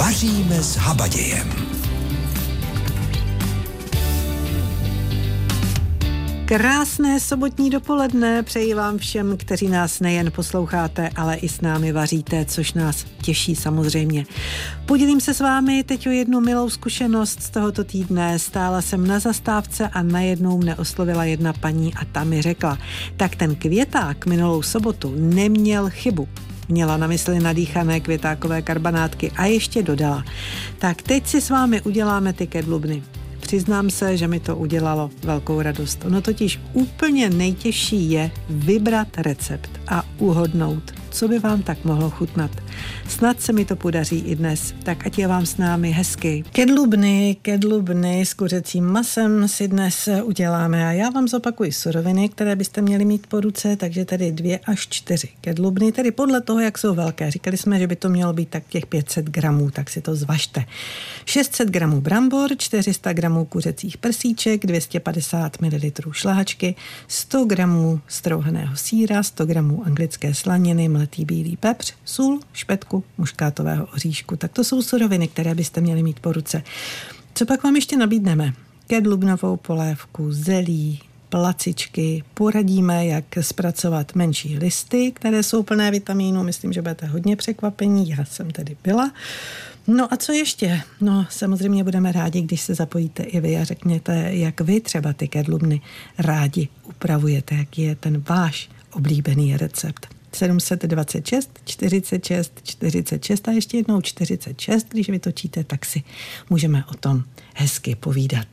Vaříme s habadějem. Krásné sobotní dopoledne přeji vám všem, kteří nás nejen posloucháte, ale i s námi vaříte, což nás těší samozřejmě. Podělím se s vámi teď o jednu milou zkušenost z tohoto týdne. Stála jsem na zastávce a najednou mne oslovila jedna paní a ta mi řekla, tak ten květák minulou sobotu neměl chybu. Měla na mysli nadýchané květákové karbanátky a ještě dodala. Tak teď si s vámi uděláme ty kedlubny. Přiznám se, že mi to udělalo velkou radost. Ono totiž úplně nejtěžší je vybrat recept a uhodnout, co by vám tak mohlo chutnat. Snad se mi to podaří i dnes, tak ať je vám s námi hezky. Kedlubny, kedlubny s kuřecím masem si dnes uděláme a já vám zopakuji suroviny, které byste měli mít po ruce, takže tady dvě až čtyři kedlubny, tedy podle toho, jak jsou velké. Říkali jsme, že by to mělo být tak těch 500 gramů, tak si to zvažte. 600 gramů brambor, 400 gramů kuřecích prsíček, 250 ml šlahačky, 100 gramů strouhaného síra, 100 gramů anglické slaniny, mletý bílý pepř, sůl, špetku, muškátového oříšku. Tak to jsou suroviny, které byste měli mít po ruce. Co pak vám ještě nabídneme? Kedlubnovou polévku, zelí, placičky, poradíme, jak zpracovat menší listy, které jsou plné vitamínu. Myslím, že budete hodně překvapení, já jsem tedy byla. No a co ještě? No samozřejmě budeme rádi, když se zapojíte i vy a řekněte, jak vy třeba ty kedlubny rádi upravujete, jaký je ten váš oblíbený recept. 726, 46, 46 a ještě jednou 46, když vytočíte, tak si můžeme o tom hezky povídat.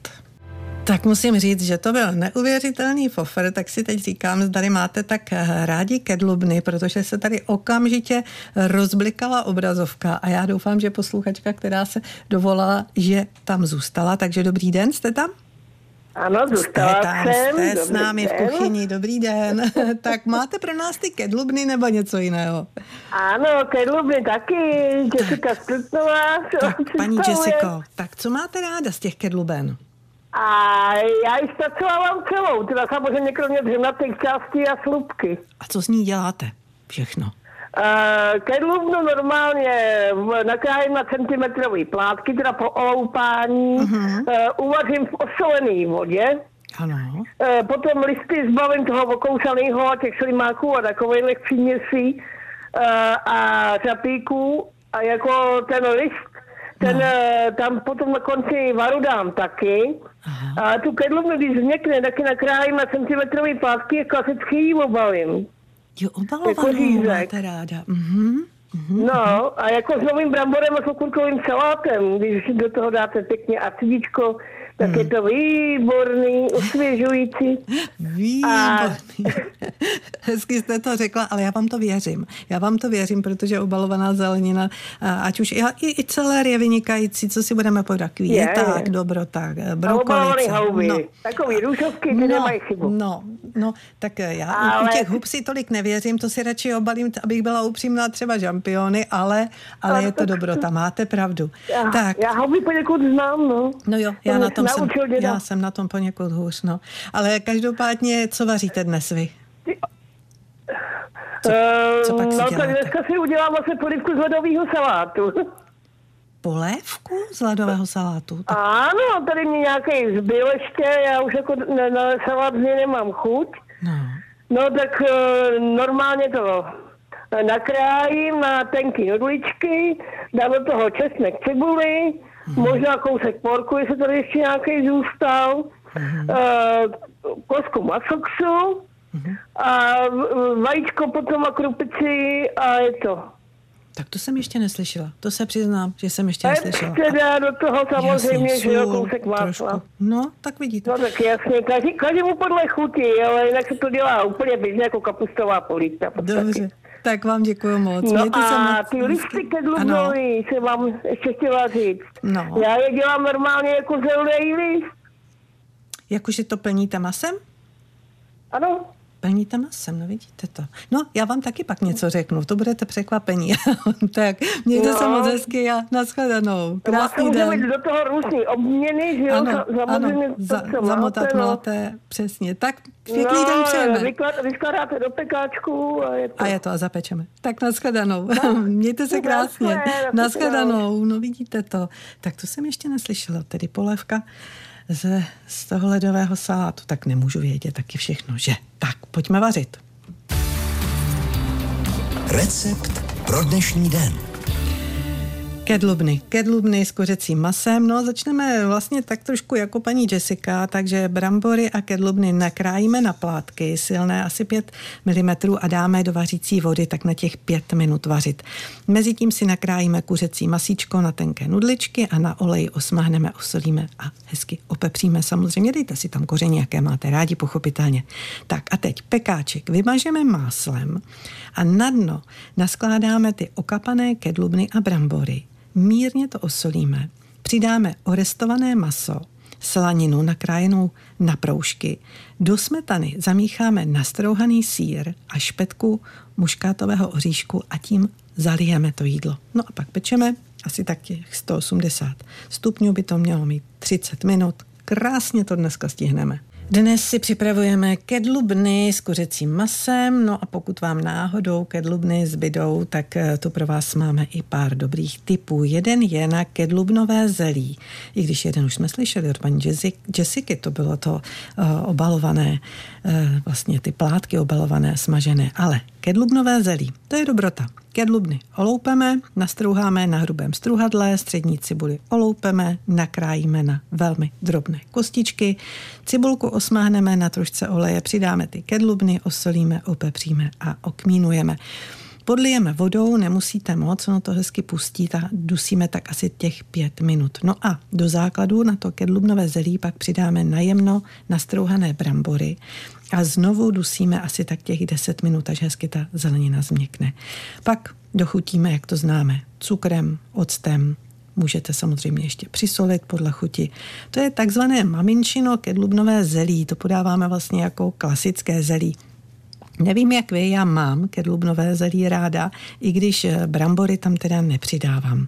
Tak musím říct, že to byl neuvěřitelný fofer, tak si teď říkám, zdali máte tak rádi kedlubny, protože se tady okamžitě rozblikala obrazovka a já doufám, že posluchačka, která se dovolala, že tam zůstala. Takže dobrý den, jste tam? Ano, zůstala jste tam, jsem. Jste s námi den. v kuchyni, dobrý den. tak máte pro nás ty kedlubny nebo něco jiného? Ano, kedlubny taky, Jessica Strutnová. Tak, paní Jessico, tak co máte ráda z těch kedluben? A já ji zpracovávám celou, teda samozřejmě kromě dřenatých částí a slupky. A co s ní děláte? Všechno. Uh, kedlubnu normálně nakrájím na centimetrový plátky, teda po oloupání. Uh-huh. Uh, uvařím v osolené vodě. Ano. Uh, potom listy zbavím toho okousaného a těch slimáků a takových příměsí uh, a řapíků. A jako ten list ten no. tam potom na konci varu dám taky. Aha. A tu kedlubnu, když změkne, taky nakrájím na centimetrový plátky a klasicky ji obalím. Jo, obalovanou jako máte ráda. Mhm. Mm-hmm. No, a jako s novým bramborem a s okurkovým salátem, když do toho dáte pěkně acidičko, tak hmm. je to výborný, osvěžující. Výborný. A... Hezky jste to řekla, ale já vám to věřím. Já vám to věřím, protože obalovaná zelenina, ať už i, i, celer je vynikající, co si budeme podat, květák, je. dobrota, brokolice. houby, no. takový růžovky, ty no, nemají chybu. No, no, tak já ale... u těch hub si tolik nevěřím, to si radši obalím, abych byla upřímná třeba žampiony, ale, ale je to dobrota, máte pravdu. Já, tak. já houby poněkud znám, no. No jo, já na tom jsem, já jsem na tom poněkud hůř, no. Ale každopádně, co vaříte dnes vy? Co, co pak si no, tak dneska si udělám vlastně polivku z ledového salátu. Polévku z ledového salátu? Tak... Ano, tady mě nějaký zbyl ještě, já už jako na, na salát z nemám chuť. No. No tak uh, normálně to nakrájím na tenké nudličky, dám do toho česnek cibuli. Možná kousek porku, jestli tady ještě nějaký zůstal. Mm-hmm. Uh, kosku masoksu mm-hmm. a vajíčko potom a krupici a je to. Tak to jsem ještě neslyšela. To se přiznám, že jsem ještě neslyšela. Teda do toho samozřejmě, jasně, že jo, kousek másla. No, tak vidíte. No tak jasně, každý, každý mu podle chuti, ale jinak se to dělá úplně běžně jako kapustová polívka. Dobře. Tak vám děkuji moc. No Mějte a ty listy kedlubnový se vám ještě chtěla říct. No. Já je dělám normálně jako zelený list. Jakože to plníte masem? Ano. Plníte masem, no vidíte to. No, já vám taky pak něco řeknu, to budete překvapení. tak, mějte no. se moc hezky a nashledanou. Krásný den. Do toho různý obměny, že jo? Ano, ano, za, zamotat no. máte, přesně. Tak pěkný no, den přejeme. Vyklad, vyskladáte do pekáčku a je to. A je to a zapečeme. Tak nashledanou. Mějte se krásně. Nashledanou, no vidíte to. Tak to jsem ještě neslyšela, tedy polévka ze, z toho ledového salátu, tak nemůžu vědět taky všechno, že? Tak, pojďme vařit. Recept pro dnešní den. Kedlubny. Kedlubny s kuřecím masem. No začneme vlastně tak trošku jako paní Jessica, takže brambory a kedlubny nakrájíme na plátky, silné asi 5 mm a dáme do vařící vody tak na těch 5 minut vařit. Mezitím si nakrájíme kuřecí masíčko na tenké nudličky a na olej osmahneme, osolíme a hezky opepříme. Samozřejmě dejte si tam koření, jaké máte rádi, pochopitelně. Tak a teď pekáček vymažeme máslem a na dno naskládáme ty okapané kedlubny a brambory mírně to osolíme, přidáme orestované maso, slaninu nakrájenou na proužky, do smetany zamícháme nastrouhaný sír a špetku muškátového oříšku a tím zalijeme to jídlo. No a pak pečeme asi tak 180 stupňů, by to mělo mít 30 minut. Krásně to dneska stihneme. Dnes si připravujeme kedlubny s kuřecím masem, no a pokud vám náhodou kedlubny zbydou, tak eh, tu pro vás máme i pár dobrých typů. Jeden je na kedlubnové zelí, i když jeden už jsme slyšeli od paní Jessica, to bylo to uh, obalované, uh, vlastně ty plátky obalované, smažené, ale kedlubnové zelí, to je dobrota. Kedlubny oloupeme, nastrouháme na hrubém struhadle, střední cibuli oloupeme, nakrájíme na velmi drobné kostičky, cibulku osmáhneme na trošce oleje, přidáme ty kedlubny, osolíme, opepříme a okmínujeme. Podlijeme vodou, nemusíte moc, ono to hezky pustí a dusíme tak asi těch pět minut. No a do základu na to kedlubnové zelí pak přidáme najemno nastrouhané brambory a znovu dusíme asi tak těch 10 minut, až hezky ta zelenina změkne. Pak dochutíme, jak to známe, cukrem, octem, Můžete samozřejmě ještě přisolit podle chuti. To je takzvané maminčino kedlubnové zelí. To podáváme vlastně jako klasické zelí. Nevím, jak vy, já mám kedlubnové zelí ráda, i když eh, brambory tam teda nepřidávám.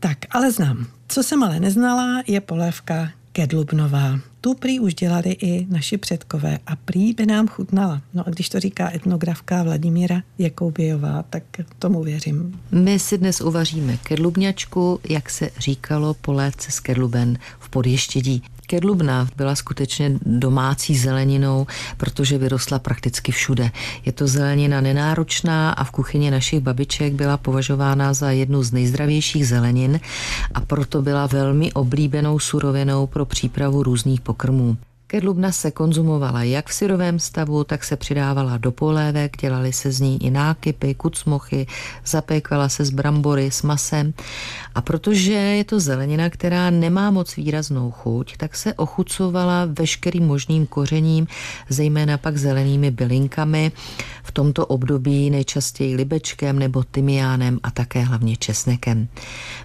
Tak, ale znám. Co jsem ale neznala, je polévka kedlubnová. Tu prý už dělali i naši předkové a prý by nám chutnala. No a když to říká etnografka Vladimíra Jakoubějová, tak tomu věřím. My si dnes uvaříme kedlubňačku, jak se říkalo, polévce z kedluben v podještědí. Kedlubna byla skutečně domácí zeleninou, protože vyrostla prakticky všude. Je to zelenina nenáročná a v kuchyni našich babiček byla považována za jednu z nejzdravějších zelenin a proto byla velmi oblíbenou surovinou pro přípravu různých pokrmů. Kedlubna se konzumovala jak v syrovém stavu, tak se přidávala do polévek, dělali se z ní i nákypy, kucmochy, zapékala se z brambory, s masem. A protože je to zelenina, která nemá moc výraznou chuť, tak se ochucovala veškerým možným kořením, zejména pak zelenými bylinkami, v tomto období nejčastěji libečkem nebo tymiánem a také hlavně česnekem.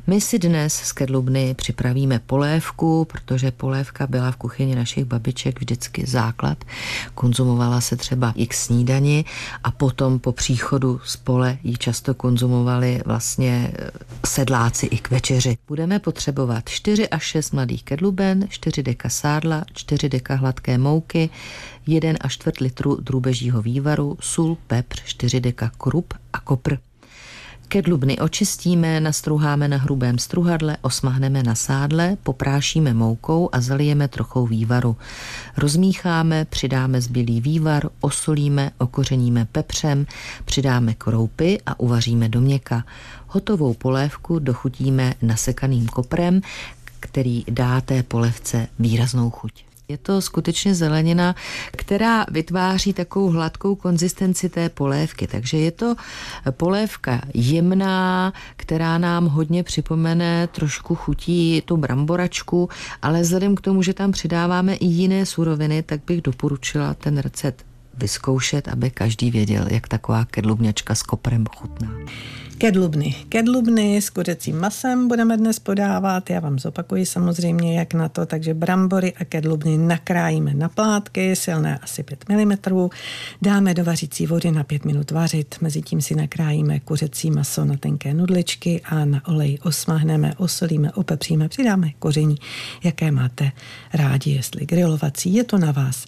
My si dnes z kedlubny připravíme polévku, protože polévka byla v kuchyni našich babiček vajíček vždycky základ. Konzumovala se třeba i k snídani a potom po příchodu z pole ji často konzumovali vlastně eh, sedláci i k večeři. Budeme potřebovat 4 až 6 mladých kedluben, 4 deka sádla, 4 deka hladké mouky, 1 až 4 litru drůbežího vývaru, sůl, pepř, 4 deka krup a kopr. Kedlubny očistíme, nastrouháme na hrubém struhadle, osmahneme na sádle, poprášíme moukou a zalijeme trochou vývaru. Rozmícháme, přidáme zbylý vývar, osolíme, okořeníme pepřem, přidáme kroupy a uvaříme do měka. Hotovou polévku dochutíme nasekaným koprem, který dá té polevce výraznou chuť. Je to skutečně zelenina, která vytváří takovou hladkou konzistenci té polévky. Takže je to polévka jemná, která nám hodně připomene trošku chutí tu bramboračku, ale vzhledem k tomu, že tam přidáváme i jiné suroviny, tak bych doporučila ten recept vyzkoušet, aby každý věděl, jak taková kedlubňačka s koprem chutná. Kedlubny. Kedlubny s kuřecím masem budeme dnes podávat. Já vám zopakuji samozřejmě, jak na to. Takže brambory a kedlubny nakrájíme na plátky, silné asi 5 mm. Dáme do vařící vody na 5 minut vařit. Mezitím si nakrájíme kuřecí maso na tenké nudličky a na olej osmahneme, osolíme, opepříme, přidáme koření, jaké máte rádi, jestli grilovací, je to na vás.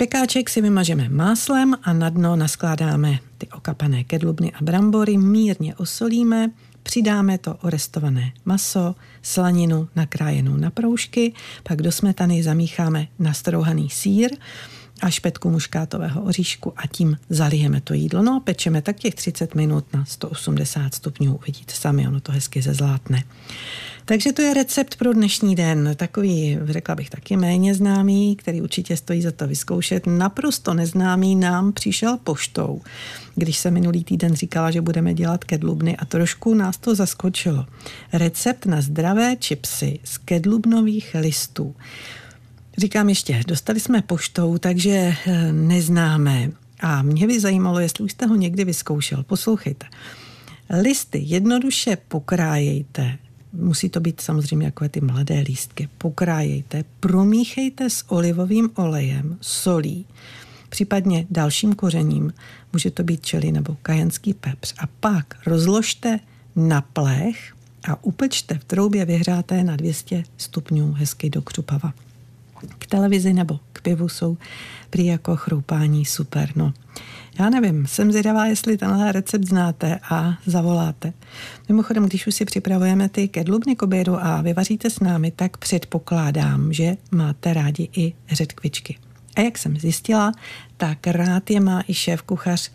Pekáček si vymažeme máslem a na dno naskládáme ty okapané kedlubny a brambory, mírně osolíme, přidáme to orestované maso, slaninu nakrájenou na proužky, pak do smetany zamícháme nastrouhaný sír a špetku muškátového oříšku a tím zalijeme to jídlo. No a pečeme tak těch 30 minut na 180 stupňů. Uvidíte sami, ono to hezky zezlátne. Takže to je recept pro dnešní den. Takový, řekla bych, taky méně známý, který určitě stojí za to vyzkoušet. Naprosto neznámý nám přišel poštou, když se minulý týden říkala, že budeme dělat kedlubny a trošku nás to zaskočilo. Recept na zdravé čipsy z kedlubnových listů. Říkám ještě, dostali jsme poštou, takže eh, neznáme. A mě by zajímalo, jestli už jste ho někdy vyzkoušel. Poslouchejte. Listy jednoduše pokrájejte musí to být samozřejmě jako ty mladé lístky. Pokrájejte, promíchejte s olivovým olejem, solí, případně dalším kořením, může to být čeli nebo kajenský pepř. A pak rozložte na plech a upečte v troubě vyhřáté na 200 stupňů hezky do křupava. K televizi nebo k pivu jsou prý jako chroupání super. No. Já nevím, jsem zvědavá, jestli tenhle recept znáte a zavoláte. Mimochodem, když už si připravujeme ty kedlubny k obědu a vyvaříte s námi, tak předpokládám, že máte rádi i řetkvičky. A jak jsem zjistila, tak rád je má i šéf kuchař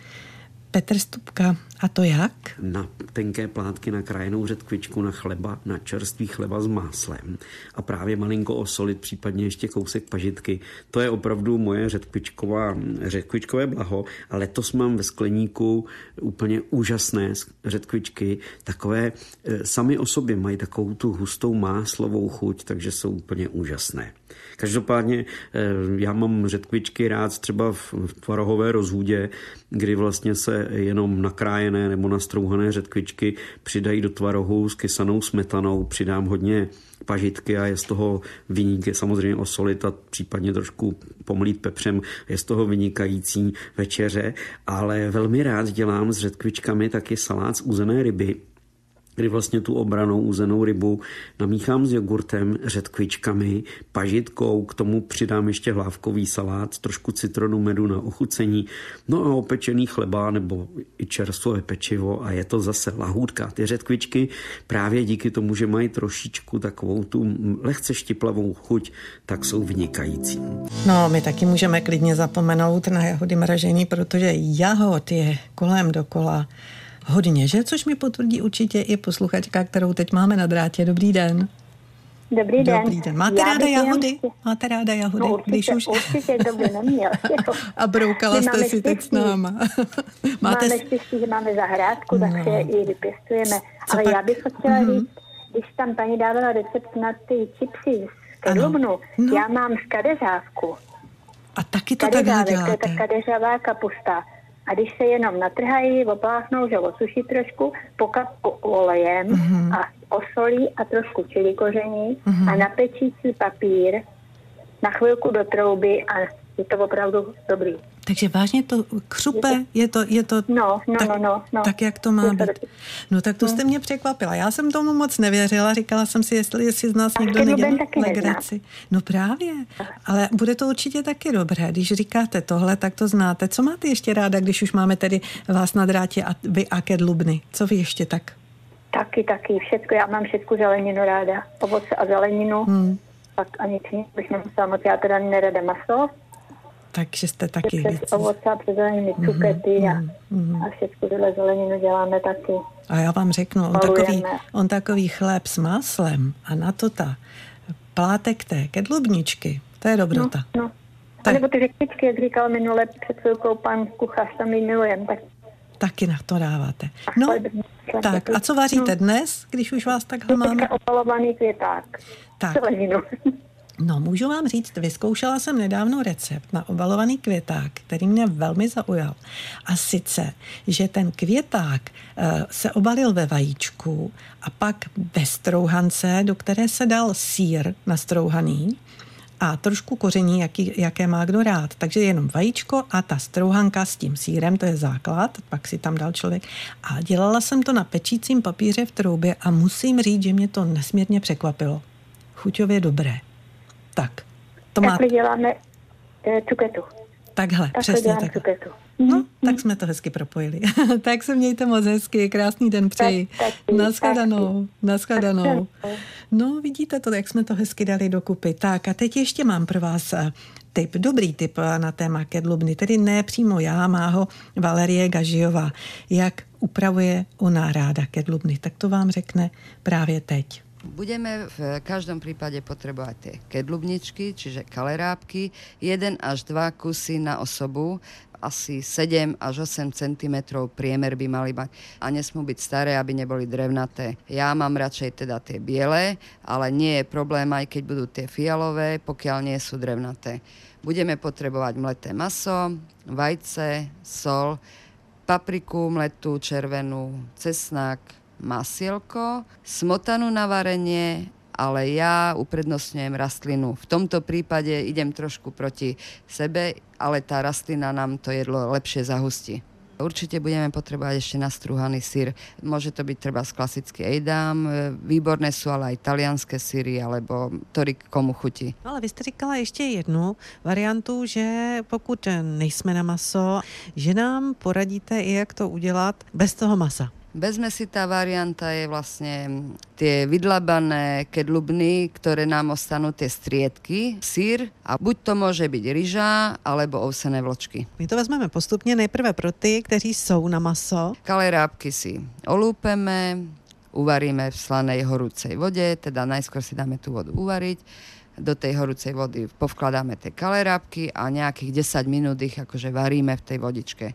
Petr Stupka. A to jak? Na tenké plátky na krajenou řetkvičku, na chleba, na čerstvý chleba s máslem a právě malinko osolit, případně ještě kousek pažitky. To je opravdu moje řetkvičková, řetkvičkové blaho a letos mám ve skleníku úplně úžasné řetkvičky, takové e, sami o sobě mají takovou tu hustou máslovou chuť, takže jsou úplně úžasné. Každopádně eh, já mám řetkvičky rád třeba v tvarohové rozhůdě, kdy vlastně se jenom nakrájené nebo nastrouhané řetkvičky přidají do tvarohu s kysanou smetanou, přidám hodně pažitky a je z toho vyník, je samozřejmě osolit a případně trošku pomlít pepřem, je z toho vynikající večeře, ale velmi rád dělám s řetkvičkami taky salát z uzené ryby, kdy vlastně tu obranou uzenou rybu namíchám s jogurtem, řetkvičkami, pažitkou, k tomu přidám ještě hlávkový salát, trošku citronu medu na ochucení, no a opečený chleba nebo i čerstvé pečivo a je to zase lahůdka. Ty řetkvičky právě díky tomu, že mají trošičku takovou tu lehce štiplavou chuť, tak jsou vynikající. No, my taky můžeme klidně zapomenout na jahody mražení, protože jahod je kolem dokola hodně, že? Což mi potvrdí určitě i posluchačka, kterou teď máme na drátě. Dobrý den. Dobrý den. Dobrý den. Máte Já ráda jahody? Jenom... Máte ráda jahody? No, určitě, když už... určitě, to by neměl. A broukala jste si teď s náma. Máte... Máme štěstí, že máme zahrádku, no. takže i vypěstujeme. Co Ale pak? já bych chtěla mm-hmm. říct, když tam paní dávala recept na ty čipsy z kedlubnu, no. já mám z kadeřávku. A taky to takhle děláte? To je ta kadeřavá kapusta a když se jenom natrhají, opláchnou, že osuší trošku, pokapku olejem mm-hmm. a osolí a trošku čili koření mm-hmm. a na pečící papír na chvilku do trouby a je to opravdu dobrý. Takže vážně to křupe, je to, je to no, no, tak, no, no, no. tak, jak to má být. No tak to jste mě překvapila. Já jsem tomu moc nevěřila, říkala jsem si, jestli, jestli z nás a někdo nedělá legraci. No právě, ale bude to určitě taky dobré. Když říkáte tohle, tak to znáte. Co máte ještě ráda, když už máme tedy vás na drátě a vy a kedlubny? Co vy ještě tak? Taky, taky, všechno. Já mám všechno zeleninu ráda. Ovoce a zeleninu. Hmm. Pak ani bych nemusela moc. Já teda nerada maso, takže jste taky Přes věci. ovoce a přes zeleniny, cukety mm-hmm. a, mm-hmm. a všechno tyhle zeleninu děláme taky. A já vám řeknu, on takový, on takový chléb s máslem a na to ta plátek té kedlubničky, to je dobrota. No, no. Tak. A nebo ty řečičky, jak říkal minule před chvilkou pan kuchař, tam ji milujem, tak Taky na to dáváte. No, tak a co vaříte no. dnes, když už vás takhle máme? opalovaný květák. Tak. Zeleninu. No, můžu vám říct, vyzkoušela jsem nedávno recept na obalovaný květák, který mě velmi zaujal. A sice, že ten květák uh, se obalil ve vajíčku a pak ve strouhance, do které se dal sír nastrouhaný, a trošku koření, jaký, jaké má kdo rád. Takže jenom vajíčko a ta strouhanka s tím sírem, to je základ, pak si tam dal člověk. A dělala jsem to na pečícím papíře v troubě a musím říct, že mě to nesmírně překvapilo. Chuťově dobré. Tak. To má... Takhle děláme e, cuketu. Takhle, Takhle přesně tak. Cuketu. No, mm-hmm. tak jsme to hezky propojili. tak se mějte moc hezky, krásný den přeji. Naschledanou, naschledanou. No, vidíte to, jak jsme to hezky dali dokupy. Tak a teď ještě mám pro vás eh, tip, dobrý tip eh, na téma kedlubny, tedy ne přímo já, má ho Valerie Gažijová, jak upravuje ona ráda kedlubny, tak to vám řekne právě teď. Budeme v každom prípade potrebovať tie kedlubničky, čiže kalerábky, 1 až 2 kusy na osobu, asi 7 až 8 cm priemer by mali mať a nesmú byť staré, aby neboli drevnaté. Ja mám radšej teda tie biele, ale nie je problém aj keď budú tie fialové, pokiaľ nie sú drevnaté. Budeme potrebovať mleté maso, vajce, sol, papriku mletú, červenú, cesnak, masielko, smotanu na varenie, ale ja uprednostňujem rastlinu. V tomto prípade idem trošku proti sebe, ale tá rastlina nám to jedlo lepšie zahustí. Určite budeme potrebovať ešte nastrúhaný sír. Môže to byť treba z klasický ejdám, výborné sú ale aj talianské síry, alebo ktorý komu chutí. No, ale vy jste říkala ještě jednu variantu, že pokud nejsme na maso, že nám poradíte i jak to udělat bez toho masa. Bezmesitá varianta je vlastne tie vydlabané kedlubny, ktoré nám ostanú tie striedky, sír a buď to môže byť ryža alebo ovsené vločky. My to vezmeme postupně nejprve pro ty, kteří jsou na maso. Kalerábky si olúpeme, uvaríme v slanej horúcej vode, teda najskôr si dáme tú vodu uvariť, do tej horúcej vody. Povkladáme tie kalerábky a nejakých 10 minút ich akože varíme v tej vodičke.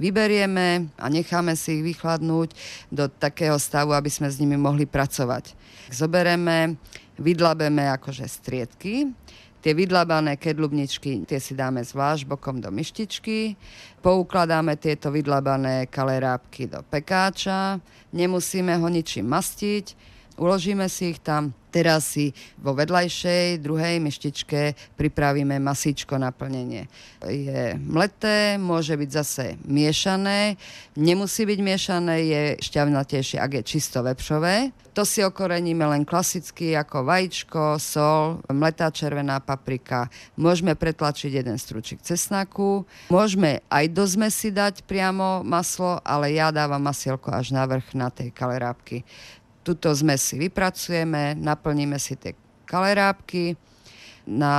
Vyberieme a necháme si ich vychladnúť do takého stavu, aby sme s nimi mohli pracovať. Zobereme, vydlabeme akože striedky, Tie vydlabané kedlubničky, tie si dáme zvlášť bokom do myštičky, poukladáme tieto vydlabané kalerábky do pekáča, nemusíme ho ničím mastiť, uložíme si ich tam, teraz si vo vedľajšej druhej myštičke pripravíme masíčko na plnenie. Je mleté, môže byť zase miešané, nemusí byť miešané, je šťavnatejšie, ak je čisto vepšové. To si okoreníme len klasicky ako vajíčko, sol, mletá červená paprika. Môžeme pretlačiť jeden stručik cesnaku. Môžeme aj do zmesi dať priamo maslo, ale ja dávam masielko až na vrch na tej kalerábky. Tuto zmes si vypracujeme, naplníme si tie kalerábky, na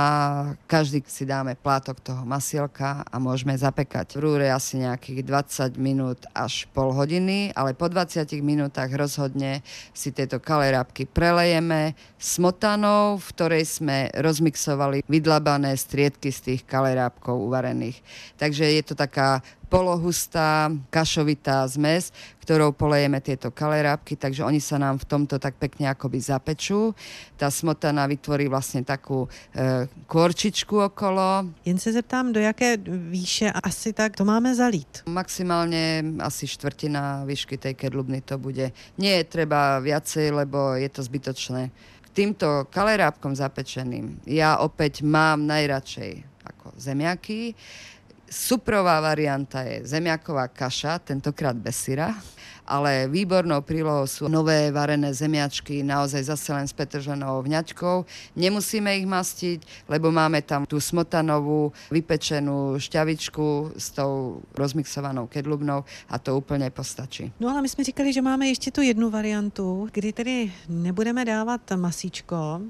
každý si dáme plátok toho masielka a môžeme zapekať v rúre asi nejakých 20 minút až pol hodiny, ale po 20 minútach rozhodne si tieto kalerábky prelejeme smotanou, v ktorej sme rozmixovali vydlabané striedky z tých kalerábkov uvarených. Takže je to taká polohustá, kašovitá zmes, ktorou polejeme tieto kalerábky, takže oni sa nám v tomto tak pekne akoby zapečú. Tá smotana vytvorí vlastne takú e, kôrčičku okolo. Jen se zeptám, do jaké výše asi tak to máme zalít? Maximálne asi štvrtina výšky tej kedlubny to bude. Nie je treba viacej, lebo je to zbytočné. K týmto kalerábkom zapečeným ja opäť mám najradšej ako zemiaky Suprová varianta je zemiaková kaša, tentokrát bez syra, ale výbornou prílohou sú nové varené zemiačky, naozaj zase len s petržanou vňačkou. Nemusíme ich mastiť, lebo máme tam tú smotanovú vypečenú šťavičku s tou rozmixovanou kedlubnou a to úplně postačí. No ale my jsme říkali, že máme ještě tu jednu variantu, kdy tedy nebudeme dávat masíčko,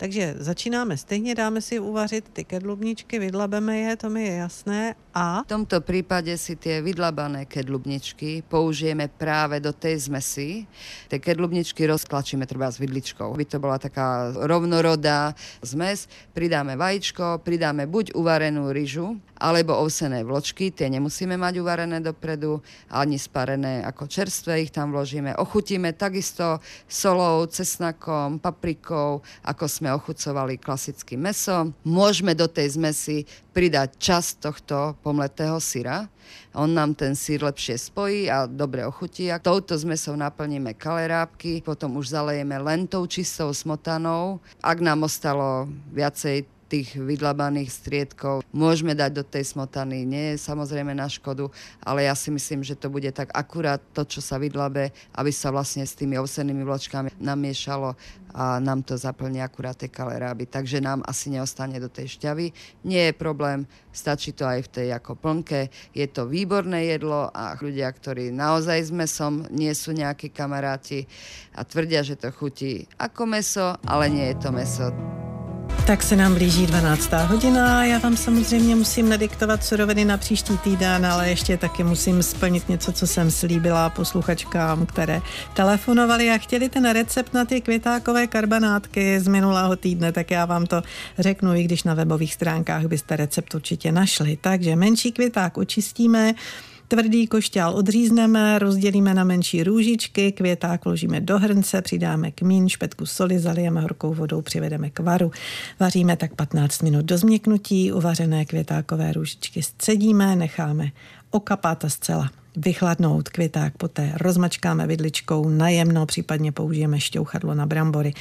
takže začínáme stejně, dáme si uvařit ty kedlubničky, vydlabeme je, to mi je jasné. A? V tomto prípade si tie vydlabané kedlubničky použijeme práve do tej zmesi. Tie kedlubničky rozklačíme treba s vidličkou, aby to bola taká rovnorodá zmes. Pridáme vajíčko, pridáme buď uvarenú ryžu, alebo ovsené vločky, tie nemusíme mať uvarené dopredu, ani sparené ako čerstvé, ich tam vložíme. Ochutíme takisto solou, cesnakom, paprikou, ako sme ochucovali klasické meso. Môžeme do tej zmesi pridať časť tohto pomletého syra. On nám ten sír lepšie spojí a dobre ochutí. A touto zmesou naplníme kalerábky, potom už zalejeme len tou čistou smotanou. Ak nám ostalo viacej tých vydlabaných striedkov môžeme dať do tej smotany. Nie je samozrejme na škodu, ale ja si myslím, že to bude tak akurát to, čo sa vydlabe, aby sa vlastne s tými ovsenými vločkami namiešalo a nám to zaplní akurát tie kaleráby. Takže nám asi neostane do tej šťavy. Nie je problém, stačí to aj v tej ako plnke. Je to výborné jedlo a ľudia, ktorí naozaj s mesom nie sú nejakí kamaráti a tvrdia, že to chutí ako meso, ale nie je to meso. Tak se nám blíží 12. hodina. Já vám samozřejmě musím nediktovat suroviny na příští týden, ale ještě taky musím splnit něco, co jsem slíbila posluchačkám, které telefonovali a chtěli ten recept na ty květákové karbanátky z minulého týdne, tak já vám to řeknu, i když na webových stránkách byste recept určitě našli. Takže menší květák očistíme, Tvrdý košťál odřízneme, rozdělíme na menší růžičky, květák vložíme do hrnce, přidáme kmín, špetku soli, zalijeme horkou vodou, přivedeme k varu. Vaříme tak 15 minut do změknutí, uvařené květákové růžičky scedíme, necháme okapat a zcela vychladnout květák, poté rozmačkáme vidličkou najemno, případně použijeme šťouchadlo na brambory.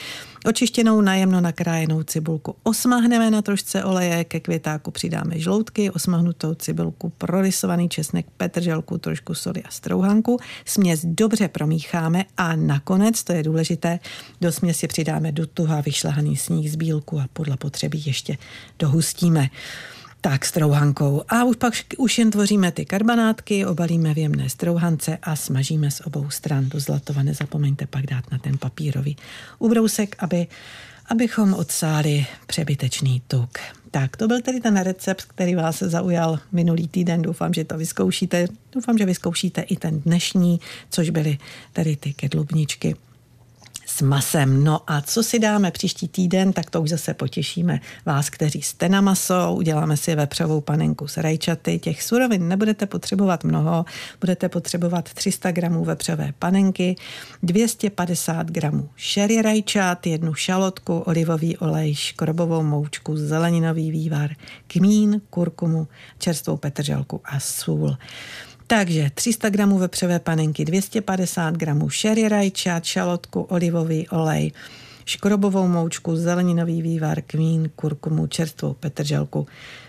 Očištěnou najemno nakrájenou cibulku osmahneme na trošce oleje, ke květáku přidáme žloutky, osmahnutou cibulku, prorysovaný česnek, petrželku, trošku soli a strouhanku. Směs dobře promícháme a nakonec, to je důležité, do směsi přidáme do tuha vyšlehaný sníh z bílku a podle potřeby ještě dohustíme. Tak, strouhankou. A už pak už jen tvoříme ty karbanátky, obalíme v jemné strouhance a smažíme z obou stran do zlatova. Nezapomeňte pak dát na ten papírový ubrousek, aby, abychom odsáli přebytečný tuk. Tak, to byl tedy ten recept, který vás zaujal minulý týden. Doufám, že to vyzkoušíte. Doufám, že vyzkoušíte i ten dnešní, což byly tady ty kedlubničky masem. No a co si dáme příští týden, tak to už zase potěšíme vás, kteří jste na maso, uděláme si vepřovou panenku s rajčaty. Těch surovin nebudete potřebovat mnoho, budete potřebovat 300 gramů vepřové panenky, 250 gramů sherry rajčat, jednu šalotku, olivový olej, škrobovou moučku, zeleninový vývar, kmín, kurkumu, čerstvou petrželku a sůl. Takže 300 gramů vepřové panenky, 250 gramů sherry rajčat, šalotku, olivový olej, škrobovou moučku, zeleninový vývar, kvín, kurkumu, čerstvou petrželku,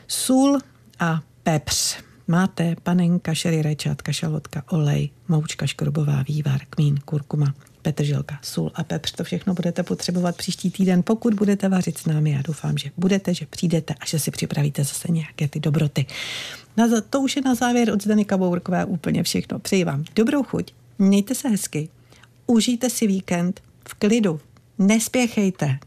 sůl a pepř. Máte panenka, šery, rajčátka, šalotka, olej, moučka, škrobová, vývar, kmín, kurkuma, petrželka, sůl a pepř. To všechno budete potřebovat příští týden, pokud budete vařit s námi. Já doufám, že budete, že přijdete a že si připravíte zase nějaké ty dobroty. Na, to už je na závěr od Zdeny Kabourkové úplně všechno. Přeji vám dobrou chuť, mějte se hezky, užijte si víkend v klidu, nespěchejte,